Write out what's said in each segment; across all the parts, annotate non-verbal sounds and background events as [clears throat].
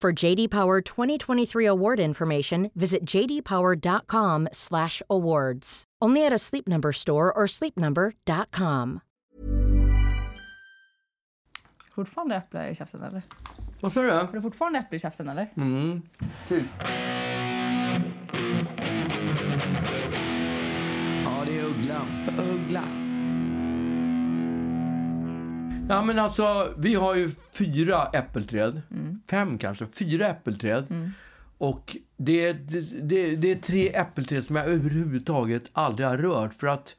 For JD Power 2023 award information, visit jdpower.com/awards. Only at a Sleep Number store or sleepnumber.com. Fortfarande äpple i käften eller? Vad sa du? Har du fortfarande äpple i käften eller? Mm. Typ. Ja, det är uggla. Uggla. Ja, men alltså, vi har ju fyra äppelträd. Fem kanske. Fyra äppelträd. Och det, det, det, är tre äppelträd som jag överhuvudtaget aldrig har rört. För att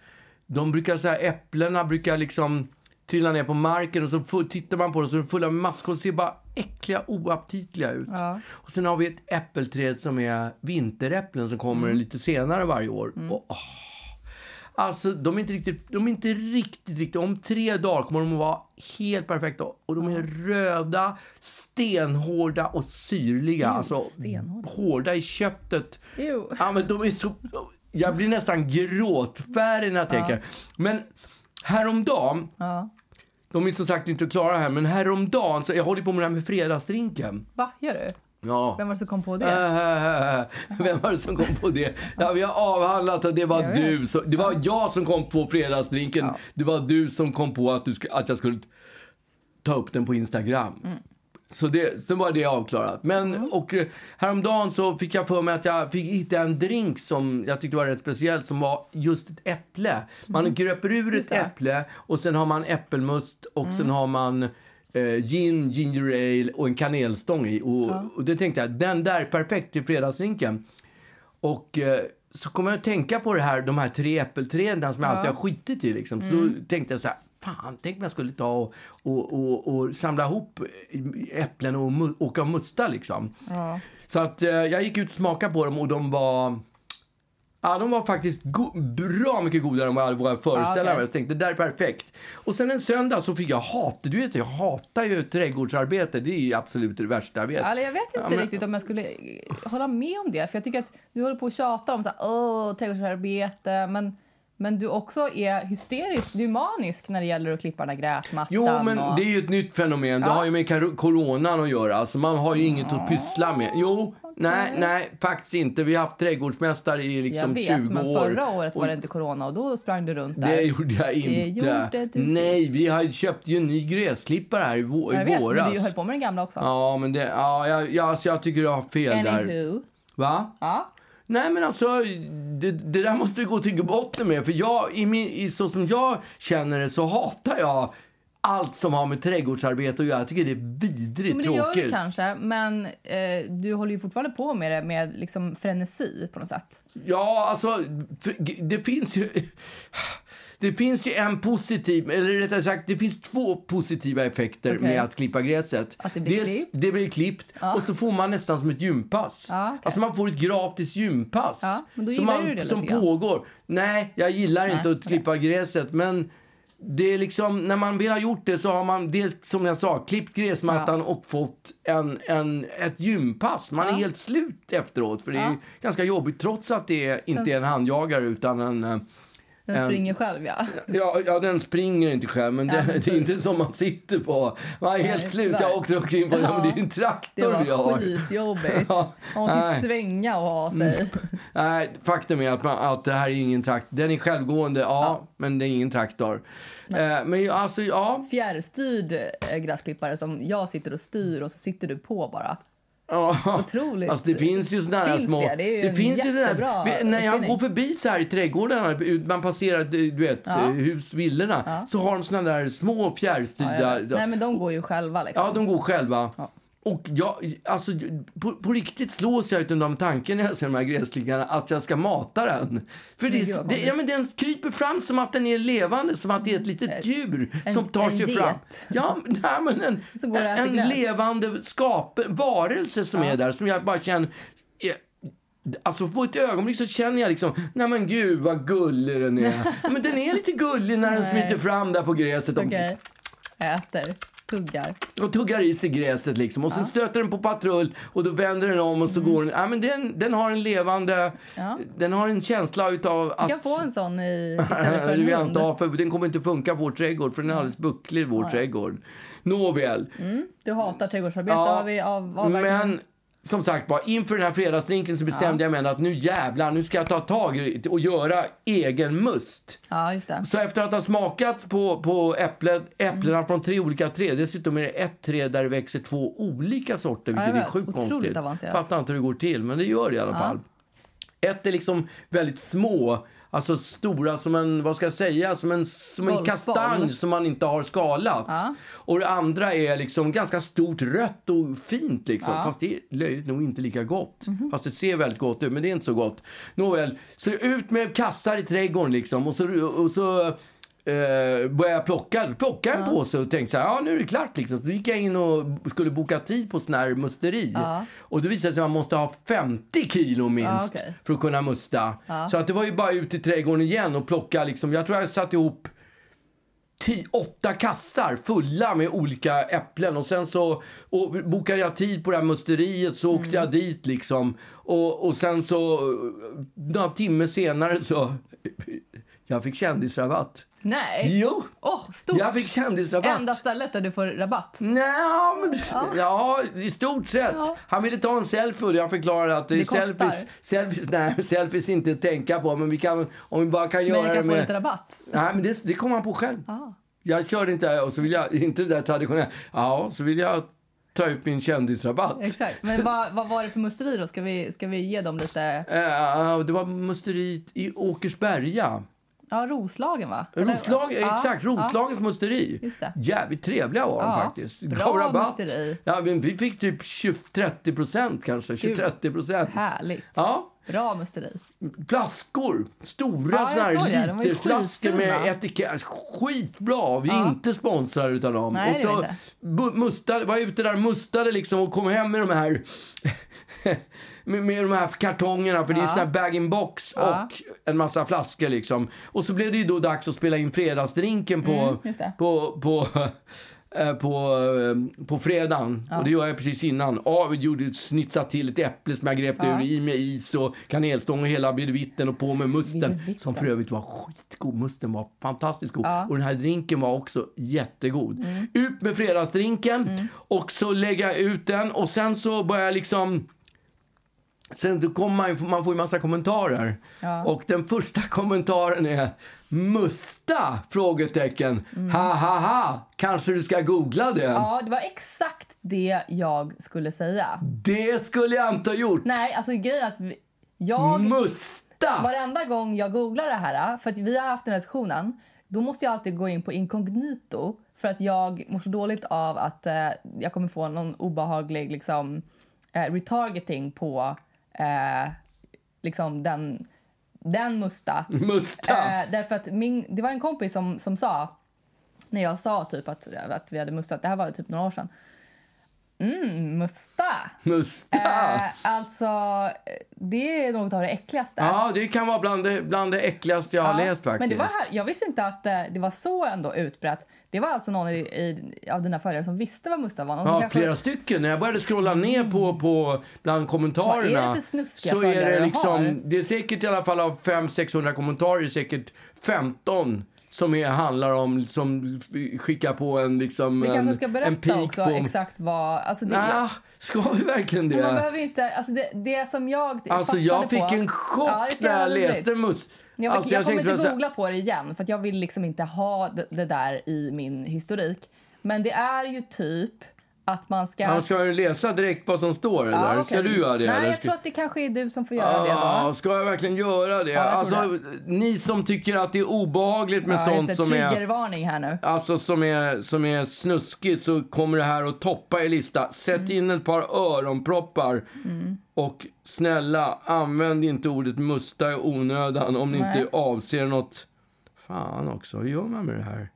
de brukar säga äpplena brukar liksom trilla ner på marken och så full, tittar man på dem så är de fulla med maskor. De ser bara äckliga, oaptitliga ut. Och sen har vi ett äppelträd som är vinteräpplen som kommer lite senare varje år. Och, åh, Alltså, de är inte riktigt, de är inte riktigt, riktigt... Om tre dagar kommer de att vara helt perfekta. Och de är röda, stenhårda och syrliga. alltså, stenhårda. hårda i köttet. Jo. Ja, men de är så... Jag blir nästan gråtfärdig när jag tänker. Men häromdagen... De är som sagt inte klara här, men häromdagen... Så jag håller på med det här med fredagsdrinken. Va, gör du? Ja. Vem var det som kom på det? Äh, Vem var det som kom på det? Ja, vi har avhandlat och det var du. Som, det var jag som kom på fredagsdrinken. Det var du som kom på att, du, sk- att jag skulle ta upp den på Instagram. Mm. Så det, så var det avklarat. Men och eh, häromdagen så fick jag för mig att jag fick hitta en drink som jag tyckte var rätt speciell som var just ett äpple. Man gröper ur ett Mm. Just det. Mm. äpple och sen har man äppelmust och sen har man eh, gin, ginger ale och en kanelstång i. Och, och det tänkte jag, den där är perfekt till fredagsdrinken. Och eh, så kom jag att tänka på det här, de här tre äppelträden som jag alltid har skitit i. Liksom. Så Mm. tänkte jag så här, fan, tänk om jag skulle ta och, och, och, och samla ihop äpplen och åka och musta liksom. Så att eh, jag gick ut och smakade på dem och de var... Ja, de var faktiskt bra mycket godare än vad jag vågade föreställa okej. mig. Jag tänkte, det där är perfekt. Och sen en söndag så fick jag hata, du vet jag hatar ju trädgårdsarbete. Det är ju absolut det värsta jag vet. Eller jag vet inte Ja, men- riktigt om jag skulle hålla med om det. För jag tycker att du håller på och tjatar om så här, åh, trädgårdsarbete. Men, men du också är hysterisk, du är manisk när det gäller att klippa den gräsmattan. Jo, men och... det är ju ett nytt fenomen. Det har ju med coronan att göra. Alltså, man har ju inget att pyssla med. Jo, nej, nej, faktiskt inte. Vi har haft trädgårdsmästare i liksom jag vet, 20 men år. förra året var Och det inte corona och då sprang du runt där. Det gjorde jag inte. gjorde du Nej, vi har köpt ju en ny gräsklippare här i, vå- jag vet, våras. men du höll på med den gamla också. Ja, men det, ja, jag, jag, alltså, jag tycker du har fel där. Anywho. Va? Ja. Nej, men alltså, det, det där måste du gå till botten med. För jag, i min, i, så som jag känner det så hatar jag allt som har med trädgårdsarbete att göra. Jag tycker det är vidrigt Men det gör tråkigt. du kanske, men eh, du håller ju fortfarande på med det med liksom frenesi på något sätt. Ja, alltså, det finns ju... Det finns ju en positiv, eller rättare sagt, det finns två positiva effekter Okej. med att klippa gräset. Att det blir Dels, klippt. det blir klippt och så får man nästan som ett gympass. Ja, okej. Alltså man får ett gratis gympass. Ja, som, det som pågår. Nej, jag gillar inte att klippa gräset, men det är liksom, när man väl har gjort det så har man dels, som jag sa, klippt gräsmattan och fått en, en, ett gympass. Man är helt slut efteråt, för det är ganska jobbigt trots att det är, inte är en handjagare utan en... Den en- springer själv, ja. Ja, ja, den springer inte själv, men det, det är inte som man sitter på. Man är helt Nej, slut. tyvärr. Jag åkte omkring på Ja. det är en Det traktor vi har. var skitjobbigt. Ja, Man måste nej. svänga och ha sig. [laughs] Nej, faktum är att, man, att det här är ingen traktor. Den är självgående, ja, men det är ingen traktor. Eh, men alltså, ja. Fjärrstyrd eh, gräsklippare som jag sitter och styr och så sitter du på bara. Ja, Otroligt. Alltså det finns ju såna här Finns små... det? Det är ju en finns ju vi- När jag går förbi så här i trädgårdarna, man passerar du vet, Ja. hus, villorna, så har de såna där små Ja, fjärrstyrda... vet. Nej, men de går ju själva liksom. Ja, de går själva. Ja. Och jag, alltså, på, på riktigt slås jag av tanken när jag ser de här gräsklickarna att jag ska mata den. För det, det, ja, men den kryper fram som att den är levande, som att det är ett litet djur en- som tar en sig fram. get. Ja, men- nej, men en, en levande skape, varelse som är där, som jag bara känner... är- Alltså på ett ögonblick så känner jag liksom, nej men gud vad gullig den är. [laughs] men den är lite gullig när den smiter fram där på gräset. Och- Okej. Äter. Tuggar. och tuggar i sig gräset liksom. Och så stöter den på patrull och då vänder den om och så går den. Ja, men den, den har en levande... Mm. Ja. Den har en känsla utav att... Du kan få en sån i, istället [laughs] för en hund. inte ha, för den kommer inte funka på vår trädgård för den är alldeles bucklig, vår trädgård. Nåväl. Du hatar trädgårdsarbete Ja, har vi av. Men som sagt var, inför den här fredagsdrinken så bestämde jag mig att nu jävlar, nu ska jag ta tag i och göra egen must. Ja, just det. Så efter att ha smakat på, på äpplet, äpplena Mm. från tre olika träd, dessutom är det ett träd där det växer två olika sorter, vilket jag är sjukt konstigt. avancerat. Fattar inte hur det går till, men det gör det i alla fall. Ett är liksom väldigt små, alltså stora som en, vad ska jag säga, som en, som en kastanj som man inte har skalat. Ja. Och det andra är liksom ganska stort, rött och fint liksom. Ja. Fast det är löjligt nog inte lika gott. Fast det ser väldigt gott ut, men det är inte så gott. Nåväl, så ut med kassar i trädgården liksom. Och så, och så eh, började jag plocka, plocka en påse och tänkte så här, ja nu är det klart liksom. Så gick jag in och skulle boka tid på sån här musteri. Ja. Och det visade sig att man måste ha 50 kilo minst Ja, okej. för att kunna musta. Så att det var ju bara ut i trädgården igen och plocka liksom, jag tror jag satt ihop åtta kassar fulla med olika äpplen. Och sen så och bokade jag tid på det här musteriet så åkte jag dit liksom. Och, och sen så några timmar senare så jag fick kändisrabatt. Nej. Jo, Åh, stort. jag fick kändisrabatt. Enda stället där du får rabatt. Nej, men, ja. i stort sett. Ja. Han ville ta en selfie och jag förklarade att Det kostar. selfies, [laughs] selfies, nej, selfies inte att tänka på. Men vi kan, om vi bara kan Men göra jag det kan få med... lite rabatt. Nej, men det, det kom han på själv. Ja. Jag körde inte, och så vill jag, inte det där traditionella. Ja, så vill jag ta ut min kändisrabatt. Exakt. Men vad, vad var det för musteri då? Ska vi, ska vi ge dem lite... Eh, det var musteriet i Åkersberga. Ja, Roslagen va? Eller- Roslag, Ja, exakt, Roslagens musteri. Just det. Jävligt trevliga var de Ja, faktiskt. bra rabatt. musteri. Ja, men vi fick typ 20-30 procent kanske. 20-30 procent. Härligt. Ja, Bra musteri. flaskor. Stora Ja, såna här literflaskor med etikett. Skitbra. Vi är Ja. inte sponsrade utav dem. Nej, och så mustade, var ute där mustade liksom och kom hem med de här [laughs] med, med de här kartongerna, för det är Ja. sån här bag-in-box Ja. och en massa flaskor liksom. Och så blev det ju då dags att spela in fredagsdrinken på, Mm, på, på, eh, på, eh, på fredagen. Och det gör jag precis innan. Ja, vi gjorde snitsat till ett äpple som jag grep Ja. ur, i med is och kanelstång och hela bidevitten och på med musten. Som för övrigt var skitgod. Musten var fantastiskt god. Ja. Mm. Och den här drinken var också jättegod. Ut med fredagsdrinken och så lägga ut den och sen så börjar jag liksom Sen då kommer man, man får ju massa kommentarer. Ja. Och den första kommentaren är Musta? Frågetecken. Ha, ha, ha. Kanske du ska googla det? Ja, det var exakt det jag skulle säga. Det skulle jag inte ha gjort. Nej, alltså grejen att jag... Musta! Varenda gång jag googlar det här, för att vi har haft den här diskussionen, då måste jag alltid gå in på inkognito för att jag mår så dåligt av att eh, jag kommer få någon obehaglig liksom, eh, retargeting på eh, liksom den, den musta. [laughs] Musta! Eh, därför att min, det var en kompis som, som sa, när jag sa typ att, att vi hade mustat, det här var typ några år sedan. Mm, musta! Musta! Eh, alltså, det är något av det äckligaste. Ja, det kan vara bland det, bland det äckligaste jag har Ja, läst faktiskt. Men det var jag visste inte att eh, det var så ändå utbrett. Det var alltså någon i, i, av dina följare som visste vad musta var. Någon Ja, kanske- flera stycken. När jag började scrolla ner på, på bland kommentarerna Vad är det så är det liksom, det är säkert i alla fall av 500-600 kommentarer, säkert 15 som är, handlar om, som skickar på en liksom Vi en, kanske ska en berätta peak också på... exakt vad... Alltså det, Nej, ska vi verkligen men man det? behöver inte... Alltså det, det som jag Alltså jag fick på, en chock Ja, det när jag läste. Must. Jag, alltså, jag, kommer tänkte inte googla på det igen för att jag vill liksom inte ha det, det där i min historik. Men det är ju typ att man ska... Ja, ska läsa direkt vad som står? Ja, Ska okej. du göra det? Nej, eller? jag Ska- tror att det kanske är du som får göra det Ah, då. ska jag verkligen göra det? jag alltså, tror ni som tycker att det är obehagligt med Ja, sånt det, som är, här nu. alltså, som, är, som är snuskigt så kommer det här att toppa er lista. Sätt Mm. in ett par öronproppar. Och snälla, använd inte ordet musta i onödan om ni Nej. inte avser något... Fan också, hur gör man med det här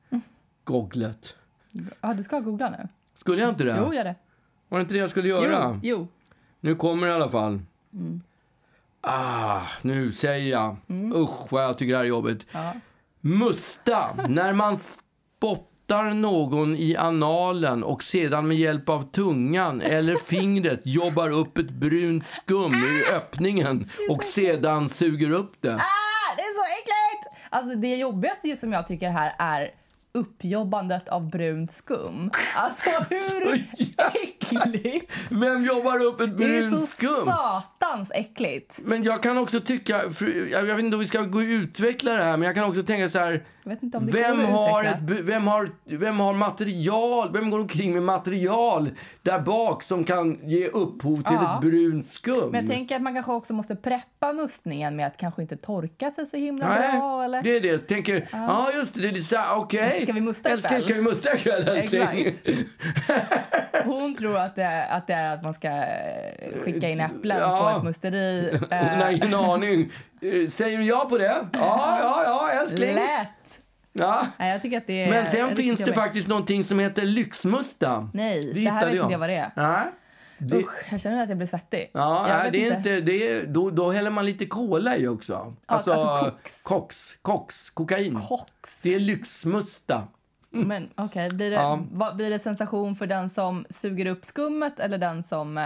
gogglet? Ja, du ska googla nu. Skulle jag inte det? Jo, gör det. Var det inte det jag skulle göra? Jo, jo. Nu kommer det i alla fall. Mm. Ah, nu säger jag. Usch, vad jag tycker det här är jobbigt. Ja. Musta, [laughs] när man spottar någon i analen och sedan med hjälp av tungan eller fingret [laughs] jobbar upp ett brunt skum ur öppningen och sedan suger upp det. Ah, det är så äckligt! Alltså det jobbigaste som jag tycker här är uppjobbandet av brunt skum. Alltså [laughs] hur äckligt? Vem jobbar upp ett Det är brunt så skum? satans äckligt. Men jag kan också tycka, jag vet inte om vi ska gå utveckla det här, men jag kan också tänka så här. Vem har, ett, vem, har, vem har material, vem går omkring med material där bak som kan ge upphov till Ja. ett brunt skum? Men jag tänker att man kanske också måste preppa mustningen med att kanske inte torka sig så himla Nej, bra. Eller? det är det. Jag tänker, ja just det, det är okej. Ska vi musta ikväll? Älskling, ska vi musta ikväll älskling? Hon tror att det, är, att det är att man ska eh, skicka in äpplen Ja. på ett musteri. [laughs] Hon har Eh, ingen aning. Eh, Säger du ja på det? Ja, ja, ja älskling. lätt! Ja. Nej, jag tycker att det är Men sen finns det faktiskt någonting som heter lyxmusta. Nej, det, här hittade vet inte jag vad det är. Nej. Det, Usch, jag känner att jag blir svettig. Ja, jag nej, det är inte, det är, då, då häller man lite cola i också. Alltså, alltså koks. koks, koks, kokain. Koks. Det är lyxmusta. Men okej, blir, det, Ja. vad, blir det sensation för den som suger upp skummet eller den som eh,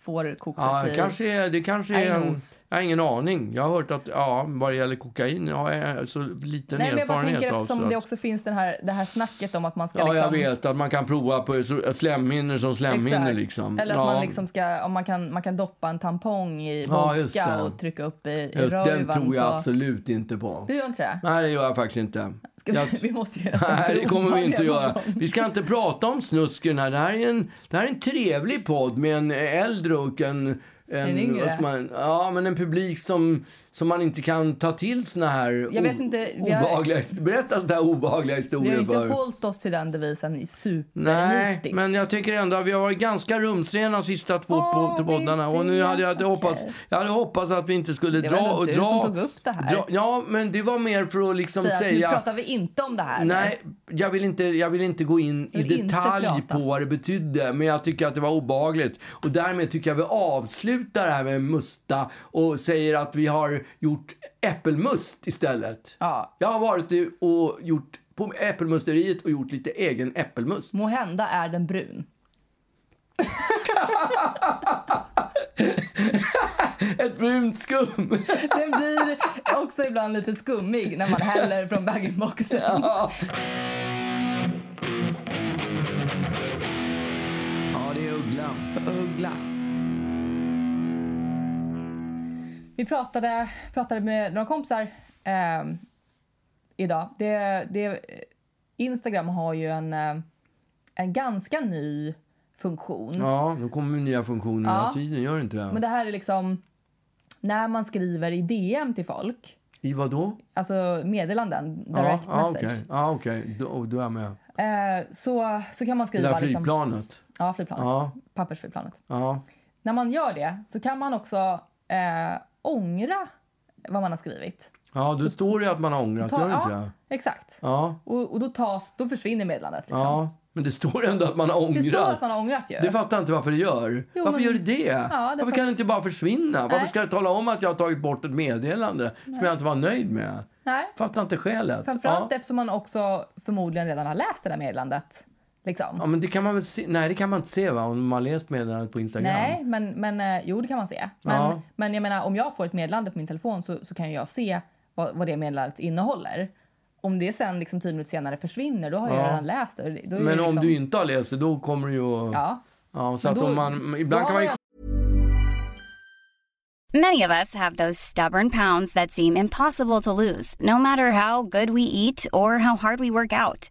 får kokset Ja, det kanske är, det kanske är en. Jag har ingen aning. Jag har hört att, ja, vad det gäller kokain har jag så liten Nej, men jag erfarenhet tänker av. eftersom så det att- också finns den här, det här snacket om att man ska Ja, liksom... jag vet att man kan prova på slemhinnor som slemhinnor liksom. Eller att ja. man liksom ska, om man kan, man kan doppa en tampong i Ja, vodka det. och trycka upp i, i Just, den röven. tror jag så... absolut inte på. Du gör inte det? Nej, det gör jag faktiskt inte. Vi, Jag- [laughs] vi måste göra Nej, det kommer vi inte att göra. Vi ska inte prata om snusken här. Det här är en, det här är en trevlig podd med en äldre och en... En yngre. man, ja, men en publik som, som man inte kan ta till såna här Jag vet inte, vi har- obehagliga, berätta sådana här obehagliga Vi har historier ju inte för. hållit oss till den devisen i Nej, supernitiskt. men jag tycker ändå att vi har varit ganska rumsrena de sista två till poddarna. Och nu hade jag, hoppats, jag hade hoppats att vi inte skulle Det var dra och du dra. som tog upp det här. Dra, ja, men det var mer för att liksom Säga att säga... nu pratar vi inte om det här. Nej, jag vill inte, jag vill inte gå in i detalj på vad det betydde, men jag tycker att det var obehagligt. Och därmed tycker jag vi avslutar det här med musta och säger att vi har gjort äppelmust istället. Ja. Jag har varit och gjort på äppelmusteriet och gjort lite egen äppelmust. Må hända är den brun. [laughs] Ett brunt skum! [laughs] Den blir också ibland lite skummig när man häller från bag-in-boxen. ja. ja, det är ugglan. Uggla. Vi pratade, pratade med några kompisar eh, idag. Det, det, Instagram har ju en, eh, en ganska ny funktion. Ja, nu kommer nya funktioner hela Ja. tiden, gör det inte det? Men det här är liksom när man skriver i DM till folk, I vad då? alltså meddelanden, direct ja, message, okej. Ja, okej. Då, då är jag med. eh, så, så kan man Det skriva... där Liksom, flygplanet. ja, flygplanet. Ja. Pappersflygplanet. Ja. När man gör det så kan man också eh, ångra vad man har skrivit. ja, då står det att man har ångrat, Ta- gör det inte ja, det? exakt. Ja. Och, och då, tas, då försvinner meddelandet. Liksom. ja. Men det står ändå att man har ångrat. Det står att man har ångrat ju. Det fattar jag inte varför det gör. Jo, varför men- gör det det? det är varför för- kan det inte bara försvinna? Varför Nej. ska det tala om att jag har tagit bort ett meddelande som jag inte var nöjd med? Nej. Fattar inte skälet. Framförallt ja. eftersom man också förmodligen redan har läst det där meddelandet. Liksom. ja, men det kan man väl se. Nej, det kan man inte se va? Om man läst meddelandet på Instagram. Nej, men, men eh, jo, det kan man se. Men, Ja. men jag menar, om jag får ett meddelande på min telefon så, så kan jag se vad, vad det meddelandet innehåller. Om det sen liksom tio minuter senare försvinner, då har jag Ja. redan läst det. Då är det Men liksom, om du inte har läst det, då kommer det ju... Ja. Ja, så Men att då- om man... Ibland kan man ju Many of us have those stubborn pounds that seem impossible to lose, no matter how good we eat or how hard we work out.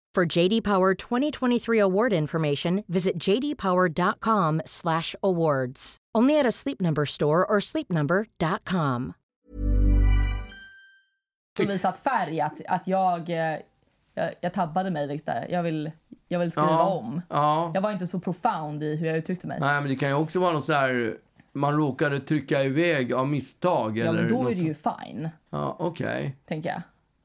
For JD Power 2023 award information, visit jdpower.com/awards. Only at a Sleep Number store or sleepnumber.com. visat färg att, att jag, eh, jag, jag tabbade mig där. Jag vill, jag vill skriva Ja, om. ja. Jag var inte så profound i hur jag uttryckte mig. Nej, men det kan ju också vara något så här... Man råkade trycka iväg av misstag. ja, eller men då är det ju fine, Ja, okej. tänker jag.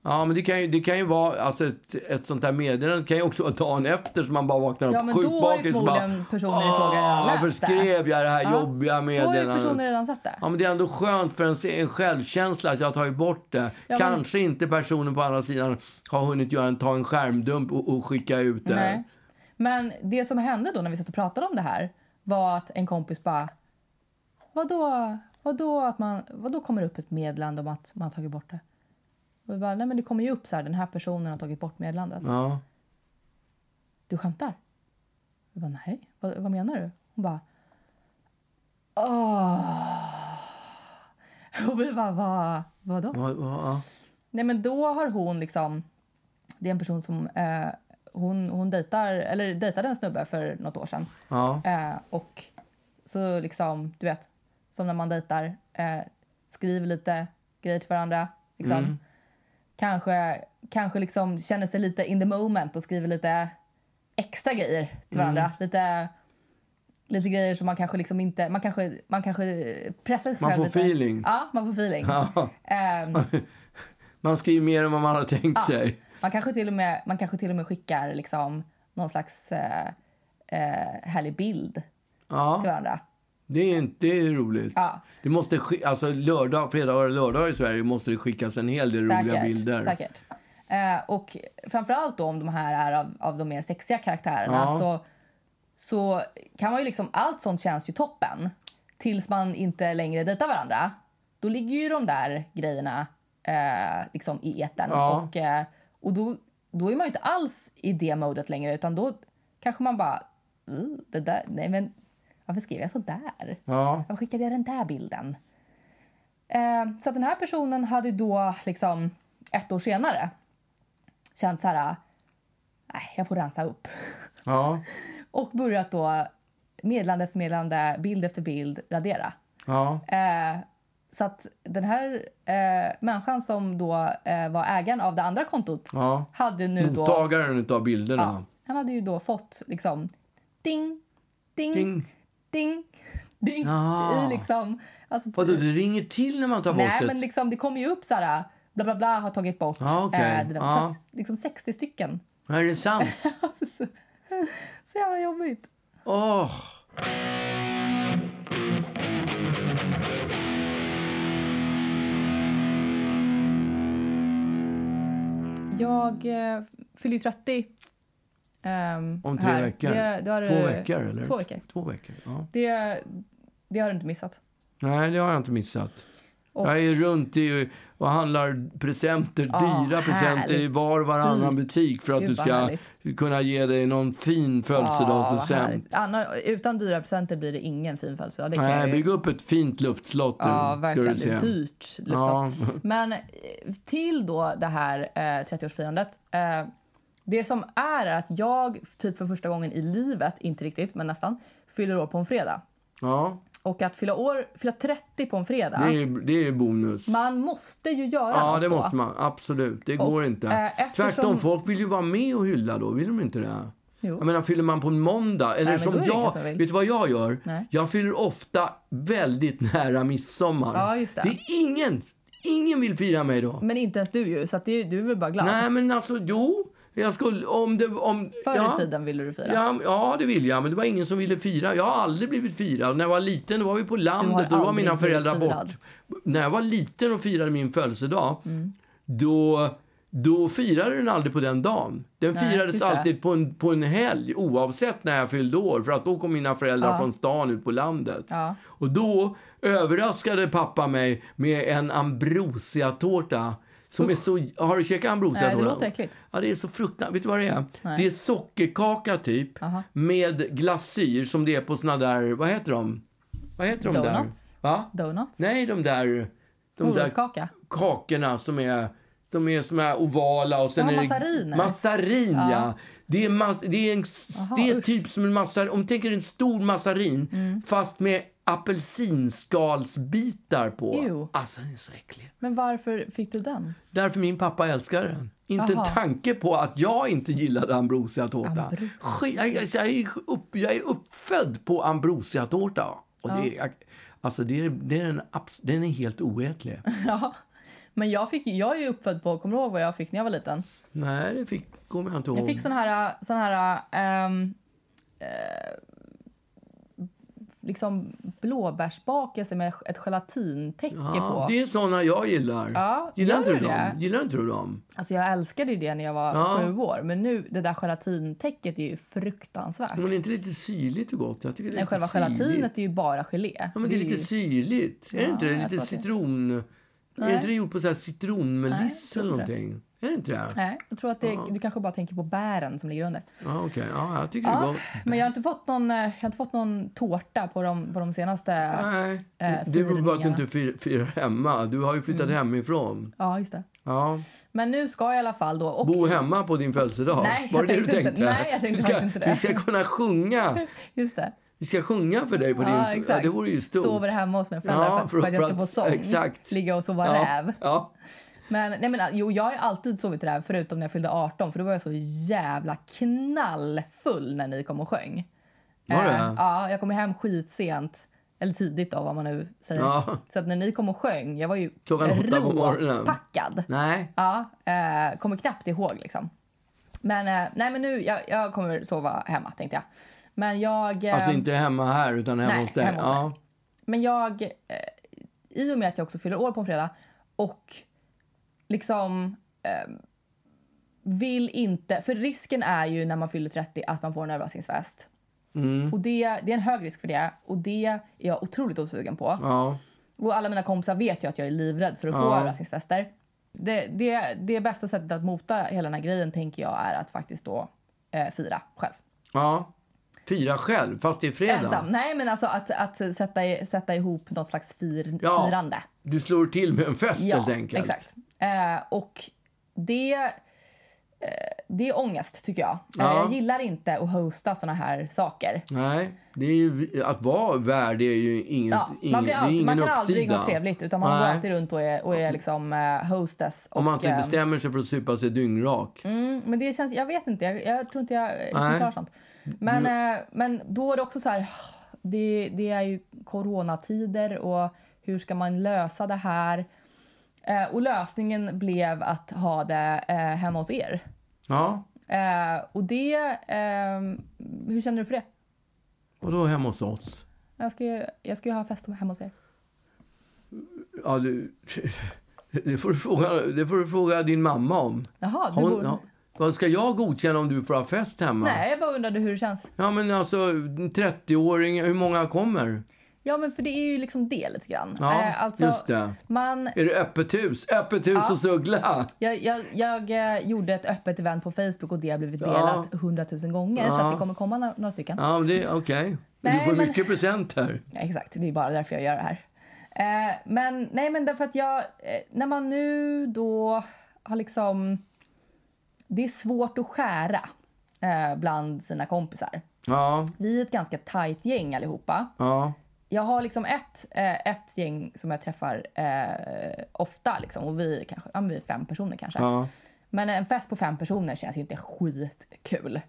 Ja, men det kan ju, det kan ju vara... Alltså ett, ett sånt där meddelande kan ju också vara dagen efter som man bara vaknar upp Ja, men då har ju bakis och bara, förmodligen personen i fråga redan "Åh, läst Varför det." skrev jag det här Ja, jobbiga Då har ju meddelandet? personen redan sett det. Ja, men det är ändå skönt för en, en självkänsla att jag har tagit bort det. men- Kanske inte personen på andra sidan har hunnit göra en, ta en skärmdump och, och skicka ut det. Nej. Men det som hände då när vi satt och pratade om det här var att en kompis bara... Vadå, vadå, att man, vadå kommer det upp ett meddelande om att man har tagit bort det? Och vi bara, nej men det kommer ju upp så här, den här personen har tagit bort meddelandet. Ja. Du skämtar? Jag bara, nej. Vad, vad menar du? Hon bara... Åh. Och vi bara, vad, vadå? Ja, ja, Nej men då har hon liksom... Det är en person som... Eh, hon, hon dejtar, eller dejtade en snubbe för något år sedan. ja. Eh, och så liksom, du vet, som när man dejtar, eh, skriver lite grejer till varandra. Liksom. Kanske, kanske liksom känner sig lite in the moment och skriver lite extra grejer till varandra. Lite, lite grejer som man kanske liksom inte... Man kanske, man kanske pressar sig Man får lite. feeling. Ja, man får feeling. Ja. Ehm, [laughs] Man skriver mer än vad man har tänkt sig. Man kanske till och med, man kanske till och med skickar liksom någon slags eh, eh, härlig bild till Ja, varandra. Det är, inte, roligt. Ja. Det måste sk- alltså lördag, fredagar och lördagar i Sverige måste det skickas en hel del roliga bilder. Säkert. Eh, och framförallt då om de här är av, av de mer sexiga karaktärerna Ja. så, så kan man ju liksom, allt sånt känns ju toppen tills man inte längre dejtar varandra. Då ligger ju de där grejerna eh, liksom i etern Ja. och, eh, och då, då är man ju inte alls i det modet längre utan då kanske man bara, "Uh, det där, nej men varför skrev jag så där? Ja. Varför skickade jag den där bilden? Eh, så den här personen hade då liksom ett år senare känt så här, nej, jag får rensa upp. Ja. [laughs] Och börjat då meddelande efter meddelande, bild efter bild radera. Ja. Eh, så att den här eh, människan som då eh, var ägaren av det andra kontot ja. hade nu då... Mottagaren utav Ja, bilderna. han hade ju då fått liksom ding, ding, ding, Ding. ding, Ah. i liksom... Alltså, Vadå, det ringer till när man tar bort Nej, det? men liksom, det kommer ju upp så här... Bla, bla, bla har tagit bort. Ja, okej. det där. Ja. Så att, liksom 60 stycken. Är det sant? [laughs] Så jävla jobbigt. Åh! Jag eh, fyller ju 30. Ehm, Om tre här. veckor? Det, det har, Två veckor, eller? Två veckor. Två veckor, ja. Det, det har du inte missat. Nej, det har jag inte missat. Och- Jag är runt i och handlar presenter, Ah, dyra presenter i var och varannan butik för att Gud, du ska härligt. kunna ge dig någon fin födelsedagspresent. Anna, utan dyra presenter blir det ingen fin födelsedag. Det Nej, bygg upp ett fint luftslott Ja, ska verkligen. Det är dyrt. Luftslott. [laughs] Men eh, till då det här eh, 30-årsfirandet. Eh, det som är, är att jag typ för första gången i livet, inte riktigt men nästan, fyller år på en fredag. Ja, Och att fylla, år, fylla 30 på en fredag, det är, det är bonus. man måste ju göra Ja, något det då. måste man. Absolut. Det Och, går inte. eh, eftersom- Tvärtom, folk vill ju vara med och hylla då. Vill de inte det? Jo. Jag menar, fyller man på en måndag, eller men som då jag, som vet du vad jag gör? Nej. Jag fyller ofta väldigt nära midsommar. Ja, just det. det är ingen, ingen vill fira mig då. Men inte ens du ju, så att det, du är väl bara glad. Nej, men alltså, jo. Jag skulle, om det, om... Förr ja. i tiden ville du fira. Ja, ja, det vill jag. Men det var ingen som ville fira. Jag har aldrig blivit firad. När jag var liten var vi på landet och då var mina föräldrar bort. När jag var liten och firade min födelsedag, Mm. då, då firade den aldrig på den dagen. Den Nej, firades alltid på en, på en helg, oavsett när jag fyllde år. För att då kom mina föräldrar Ja. från stan ut på landet. Ja. Och då överraskade pappa mig med en ambrosiatårta. Som är så... Har du käkat ambrosiatårta? Nej, det låter äckligt. Ja, det är så fruktansvärt. Vet du vad det är? Nej. Det är sockerkaka typ Aha. med glasyr som det är på såna där, vad heter de? Vad heter de Donuts? där? Va? Donuts? Nej, de där, de där kakorna som är, de är som är ovala och sen Ja, är det massariner. massarin, ja. Det är, mas, det är, en, Jaha, det är typ som en massarin, om du tänker en stor massarin Mm. fast med apelsinskalsbitar på. Ew. Alltså den är så äcklig. Men varför fick du den? Därför min pappa älskar den. Inte Jaha. en tanke på att jag inte gillade ambrosiatårta. Jag, jag, jag, är upp, jag är uppfödd på ambrosiatårta. Och det, är- alltså det är, det är en, den är helt oätlig. [laughs] Ja. Men jag, fick, jag är ju uppfödd på, kommer du ihåg vad jag fick när jag var liten? Nej, det fick, kommer jag inte ihåg. Jag fick sån här, sån här ehm, eh, liksom blåbärsbakelse med ett gelatintäcke ja, på. det är såna jag gillar. Ja, gillar, inte du du dem? det? gillar inte du dem? Alltså jag älskade ju det när jag var Ja. sju år. Men nu, det där gelatintäcket är ju fruktansvärt. Men det är inte lite syrligt och gott? Jag tycker det är lite själva syrligt. gelatinet är ju bara gelé. Ja, men det är lite syrligt. Är det inte det? Lite det- citron... Är Nej. inte det gjort på så här Nej, citronmeliss eller någonting? Är det inte det? Nej, jag tror att det, du kanske bara tänker på bären som ligger under. Ja, okej. Ja, jag tycker det Ja, gott. men jag har inte fått någon, eh, jag har inte fått någon tårta på de, på de senaste... Nej, eh, det beror på att du inte fir- firar hemma. Du har ju flyttat Mm. hemifrån. Ja, just det. Ja. Men nu ska jag i alla fall då... Och, Bo hemma på din födelsedag. Nej, Var jag det det du tänkte nej, jag tänkte vi, ska, inte det. vi ska kunna sjunga. [laughs] Just det. Vi ska sjunga för dig på din Ja, födelsedag. exakt. det vore ju stort. Sover hemma hos mina föräldrar Ja, för, att, för- för att jag för ska få sång. exakt. Ligga och sova ja. räv. Ja. Men nej, men, jo, jag har alltid sovit räv förutom när jag fyllde 18 för då var jag så jävla knallfull när ni kom och sjöng. Var det? Eh, ja, jag kom hem skitsent. Eller tidigt då, vad man nu säger. Ja. Så att när ni kom och sjöng, jag var ju råpackad. Nej. Ja, eh, kommer knappt ihåg liksom. Men eh, nej men nu, jag, jag kommer sova hemma tänkte jag. Men jag... Eh, Alltså inte hemma här, utan hemma nej, hos dig. hemma hos ja. mig. Men jag, eh, i och med att jag också fyller år på en fredag och liksom eh, vill inte... För risken är ju när man fyller 30 att man får en överraskningsfest. Mm. Och det, det är en hög risk för det och det är jag otroligt osugen på. Ja. Och alla mina kompisar vet ju att jag är livrädd för att få Ja. överraskningsfester. Det, det, det bästa sättet att mota hela den här grejen tänker jag är att faktiskt då eh, fira själv. ja. Fira själv, fast det är fredag. Ensam. Nej men alltså att, att sätta, sätta ihop något slags fir, Ja. firande. Du slår till med en fest Ja, helt enkelt. exakt. Eh, och det, eh, det är ångest tycker jag. Eh, Ja. Jag gillar inte att hosta såna här saker. Nej, det är ju, att vara värd är ju ingen, Ja, ingen, man, blir alltid, ingen man kan aldrig ha trevligt utan man går Nej. alltid runt och är, och är liksom eh, hostess. Om man inte eh, bestämmer sig för att supa sig dyngrak. Mm, men det känns, jag vet inte, jag, jag tror inte jag, klarar sånt. Men, eh, men då är det också så här, det, det är ju coronatider och hur ska man lösa det här? Eh, och lösningen blev att ha det eh, hemma hos er. Ja, Eh, och det, eh, hur känner du för det? och då hemma hos oss. Jag ska, ju- jag ska ju ha fest hemma hos er. Ja, du, [laughs] det, får du fråga, det får du fråga din mamma om. Jaha, du Hon, bor... ja, vad ska jag godkänna om du får ha fest hemma? Nej, jag bara undrade hur det känns. Ja, men alltså, en 30-åring, hur många kommer? Ja, men för det är ju liksom det lite grann. Ja, Eh, alltså, just det. Man, Är det öppet hus? Öppet hus och suggla? Jag, jag, jag eh, gjorde ett öppet event på Facebook och det har blivit Ja. delat hundratusen gånger så Ja. att det kommer komma några, några stycken. Ja, okej. Du Nej, får men- mycket presenter. Ja, exakt, det är bara därför jag gör det här. Eh, men nej, men därför att jag, eh, när man nu då har liksom, det är svårt att skära eh, bland sina kompisar. Ja, Vi är ett ganska tajt gäng allihopa. ja. Jag har liksom ett, eh, ett gäng som jag träffar eh, ofta liksom, och vi kanske, ja, vi är fem personer kanske. ja. Men en fest på fem personer känns ju inte skitkul.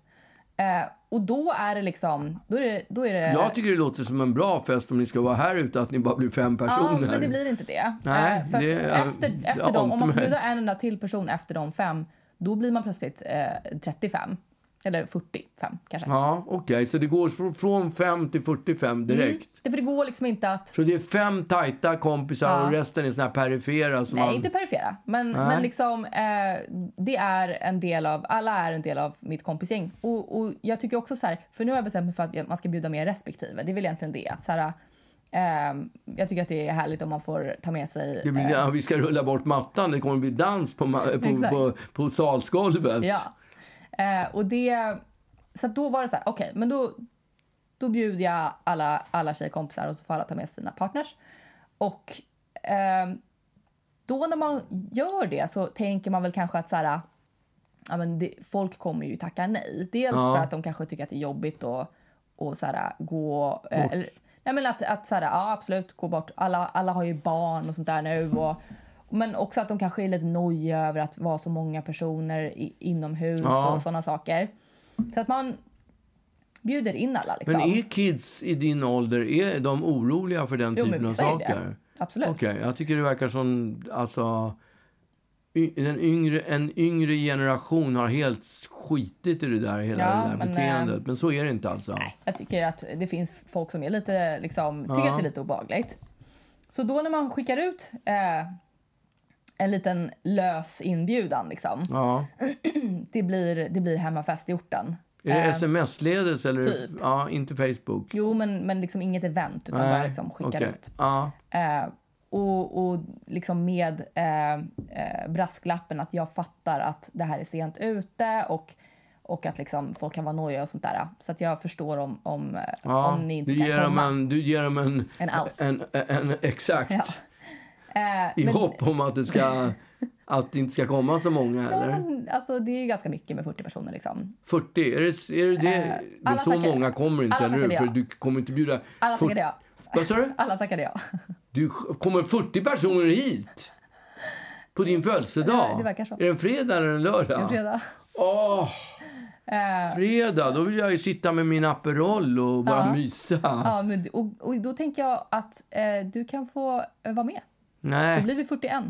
Eh, och då är det liksom... Då är det, då är det, Jag tycker det låter som en bra fest om ni ska vara här ute, att ni bara blir fem Ja, personer. men det blir inte det. Nej, Eh, det- efter, efter dem, om man ska bjuda en enda till person efter de fem, då blir man plötsligt eh, 35. Eller 45 kanske. Ja, okej. Så det går från- från 5 till 45 direkt. Det, för det går liksom inte att... Så det är fem tajta kompisar Ja. och resten är såna här perifera som Nej, man... inte perifera. Men, Nej. men liksom, eh, det är en del av, alla är en del av mitt kompisgäng. Och, och jag tycker också så här, för nu har jag bestämt mig för att man ska bjuda mer respektive. Det är väl egentligen det. Att så här, eh, jag tycker att det är härligt om man får ta med sig... Blir, eh, ja, vi ska rulla bort mattan, det kommer bli dans på, på, [laughs] på, på salsgolvet. Ja. Eh, och det, så då var det så här, okej, men då, då bjuder jag alla, alla tjejkompisar och så får alla ta med sina partners. Och eh, då när man gör det så tänker man väl kanske att så här, ja, men det, folk kommer ju tacka nej. Dels Ja. för att de kanske tycker att det är jobbigt att och så här, gå... eh. Eller, nej men att, att så här, ja absolut, gå bort. Alla, alla har ju barn och sånt där nu. Och, men också att de kanske är lite nojiga över att vara så många personer i, inomhus Ja. och såna saker. Så att man bjuder in alla liksom. Men är kids i din ålder, är de oroliga för den Jo, typen av är det. saker? Absolut. Okej, jag tycker det verkar som, alltså, den yngre, en yngre generation har helt skitit i det där, hela Ja, det där men, beteendet. Men så är det inte alltså. Jag tycker att det finns folk som är lite, liksom, tycker Ja. att det är lite obehagligt. Så då när man skickar ut eh, en liten lös inbjudan, liksom, Ja. [clears throat] det, blir, det blir hemmafest i orten. Är det Eh, sms-ledes eller? typ. Ja, inte Facebook. Jo, men, men liksom inget event, utan bara liksom skickar okej. ut. Ja. Eh, och, och liksom med eh, eh, brasklappen att jag fattar att det här är sent ute och, och att liksom folk kan vara nojiga och sånt där. Så att jag förstår om, om, Ja, om ni inte du, kan ger komma. en, du ger dem en... En out. En, en, exakt. Ja. Eh, I men- hopp om att det, ska, att det inte ska komma så många, Ja, eller? men, alltså, det är ju ganska mycket med 40 personer. Liksom. 40? Är det, är det, det? Eh, Men alla så tackar- många kommer inte, eller hur? tackade För ja. du kommer inte bjuda... Alla 40 tackade ja. Vad sa du? [laughs] Alla tackade ja. Du kommer 40 personer hit? På din födelsedag? Ja, det verkar så. Är det en fredag eller en lördag? En fredag. Eh, fredag. Då vill jag ju sitta med min Aperol och bara Ja. mysa. ja, men, och, och då tänker jag att eh, du kan få eh, vara med. Då Nej. blir vi 41.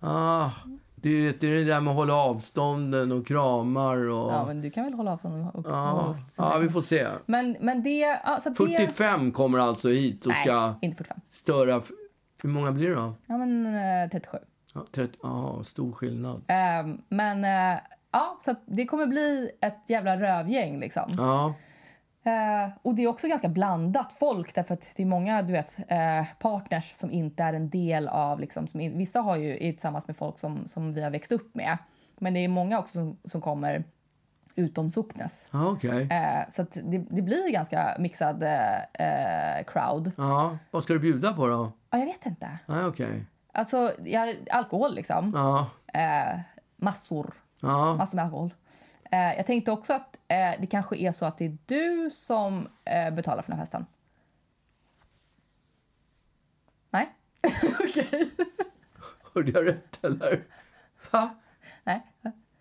Ah, det, är- det är det där med att hålla avstånden och kramar och... Ja, men du kan väl hålla avstånd och, Ja, ja, vi får se. Men, men det... Ja, så att det 45 kommer alltså hit och ska Nej, inte 45. störa... Hur många blir det då? Ja, men eh, 37. Ja, 30, ja, stor skillnad. Eh, men eh, ja, så det kommer bli ett jävla rövgäng liksom. Ja, Eh, och det är också ganska blandat folk därför att det är många du vet, eh, partners som inte är en del av... Liksom, som, vissa har ju, är tillsammans med folk som, som vi har växt upp med. Men det är många också som, som kommer utom socknes. ja okej. Eh, så det, det blir ganska mixad eh, eh, crowd. Ja, vad ska du bjuda på då? Ja, jag vet inte. Ja, okej. Alltså, ja, alkohol liksom. Ja, massor. ja. Massor med alkohol. Jag tänkte också att eh, det kanske är så att det är du som eh, betalar för den här festen. Nej? [laughs] Okej. Hörde jag rätt eller? Va? Nej.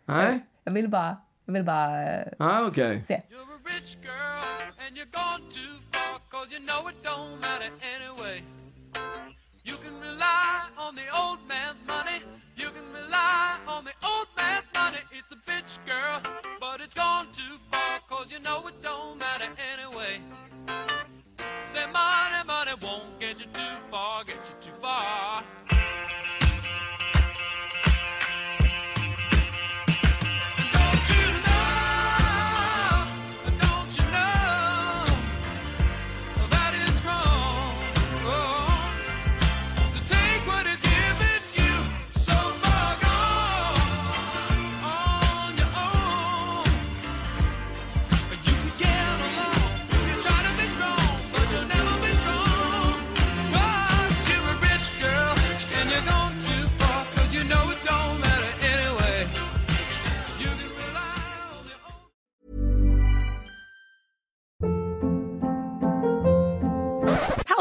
Nej? Jag vill bara, jag vill bara eh, Ja, okej. se. You're a rich girl and you're gone too far cause you know it don't matter anyway. You can rely on the old man's money. You can rely on the old you know it don't matter anyway. Say money,